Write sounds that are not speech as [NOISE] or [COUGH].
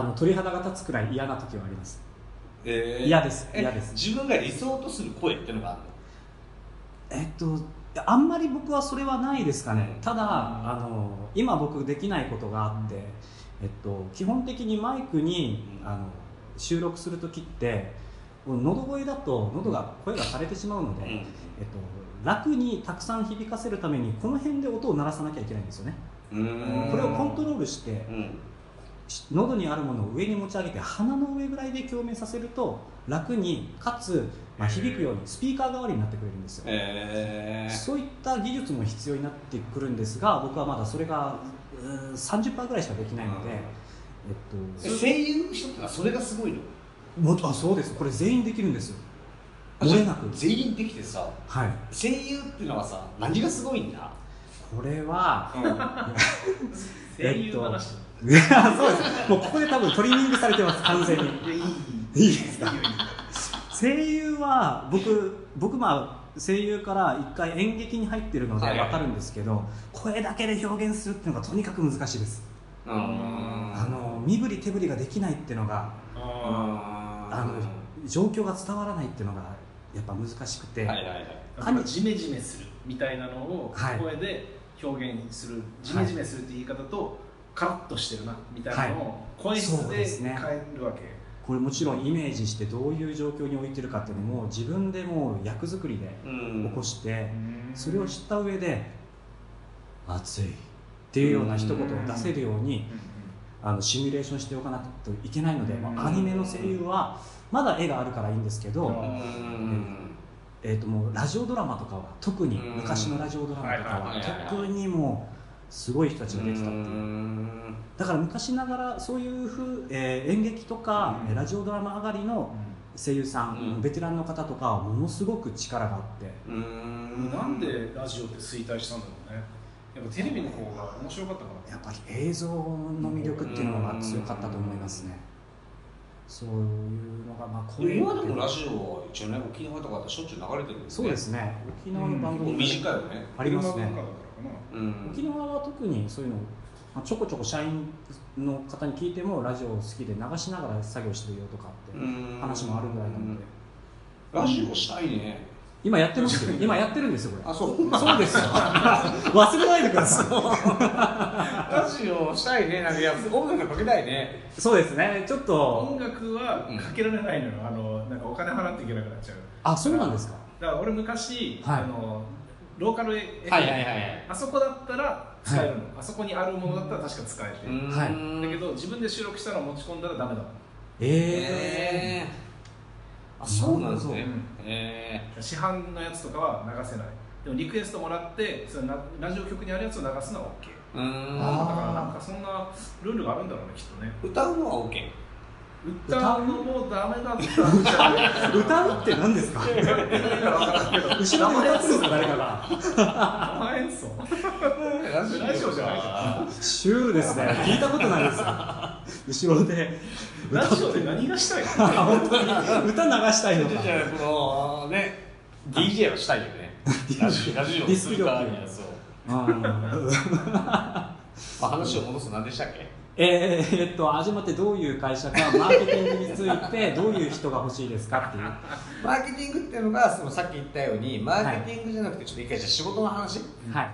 あの鳥肌が立つくらい嫌な時はあります。えー。嫌ですえ嫌です。自分が理想とする声っていうのがあるの？えっとあんまり僕はそれはないですかね。うん。ただあの今僕できないことがあって、えっと、基本的にマイクにうん。あの収録する時って喉声だと喉が声が枯れてしまうので、うん。えっと、楽にたくさん響かせるためにこの辺で音を鳴らさなきゃいけないんですよね。これをコントロールして喉にあるものを上に持ち上げて鼻の上ぐらいで共鳴させると楽にかつ、まあ、響くようにスピーカー代わりになってくれるんですよ。えー。そういった技術も必要になってくるんですが僕はまだそれがうーん30%ぐらいしかできないので、えっと、声優の人ってのはそれがすごいの？もあそうです。これ全員できるんですよ。漏れなく。全員できてさはい。声優っていうのはさ何がすごいんだ、これは [LAUGHS] 声優話いやそうです。もうここで多分トリミングされてます完全に。いやいい。いいですか？声優は僕僕まあ声優から一回演劇に入ってるのではい。分かるんですけど、声だけで表現するっていうのがとにかく難しいです、あの身振り手振りができないっていうのがああの状況が伝わらないっていうのがやっぱ難しくて、はいはいはい。するみたいなのをはい。声で表現する、ジメジメするって言い方とカラッとしてるなみたいなのを声質でですね。変えるわけ、これもちろんイメージしてどういう状況に置いてるかっていうのも自分でもう役作りでうん。起こして、それを知った上で「熱い」っていうような一言を出せるようにあのシミュレーションしておかなくてはいけないので、まあアニメの声優はまだ絵があるからいいんですけど、ううん。えー、ともうラジオドラマとかは特にうん昔のラジオドラマとかはいははいはいはい。特にもうすごい人たちが出てたっていう。うん。だから昔ながらそういうふう、えー演劇とか、うん。えーラジオドラマ上がりの声優さん、うん。ベテランの方とかはものすごく力があって。うん。なんでラジオって衰退したんだろうね。やっぱテレビの方が面白かったから。やっぱり映像の魅力っていうのが強かったと思いますねそういうのがまあこういう。今でもラジオは一応ね沖縄とかだとしょっちゅう流れてるんですそうですね。沖縄の番組、もう短いよね。ありますね。沖縄は特にそういうのまあちょこちょこ社員の方に聞いてもラジオ好きで流しながら作業してるよとかってうん。話もあるぐらいなので。ラジオしたいね。今やってますよ今やってるんですよこれ。あそう。そうですよ。[LAUGHS] 忘れないでくださラジオしたいねなんかいや音楽かけたいね。いそうですね。ちょっと。音楽はかけられないのよ。あのなんかお金払っていけなくなっちゃう。あそうなんですか。だから俺昔、はい。あのローカルはいあそこだったら使えるの、あそこにあるものだったら確か使えて、はい。だけど自分で収録したのを持ち込んだらダメだ。もんええー、あそうなんですね。え市販のやつとかは流せないでもリクエストもらってそれなラジオ局にあるやつを流すのは OK ー、うーん。だからなんかそんなルールがあるんだろうねきっとね。歌うのは OK 歌うのもダメだったんじゃないかな。歌うって何ですか？後ろで歌ってるんですか誰かが。生演奏？ラジオじゃないかシュールですね。聞いたことないです後ろで。ラジオで何がしたいの？本当に。歌流したいのか。じゃあこのね DJ はしたいよねラジオラジオするからそう。うん [LAUGHS] まあ話を戻すと何でしたっけ？えーえっと始まってどういう会社かマーケティングについて [LAUGHS] どういう人が欲しいですかっていう。マーケティングっていうのがそのさっき言ったようにマーケティングじゃなくてちょっと一回じゃあ仕事の話？はい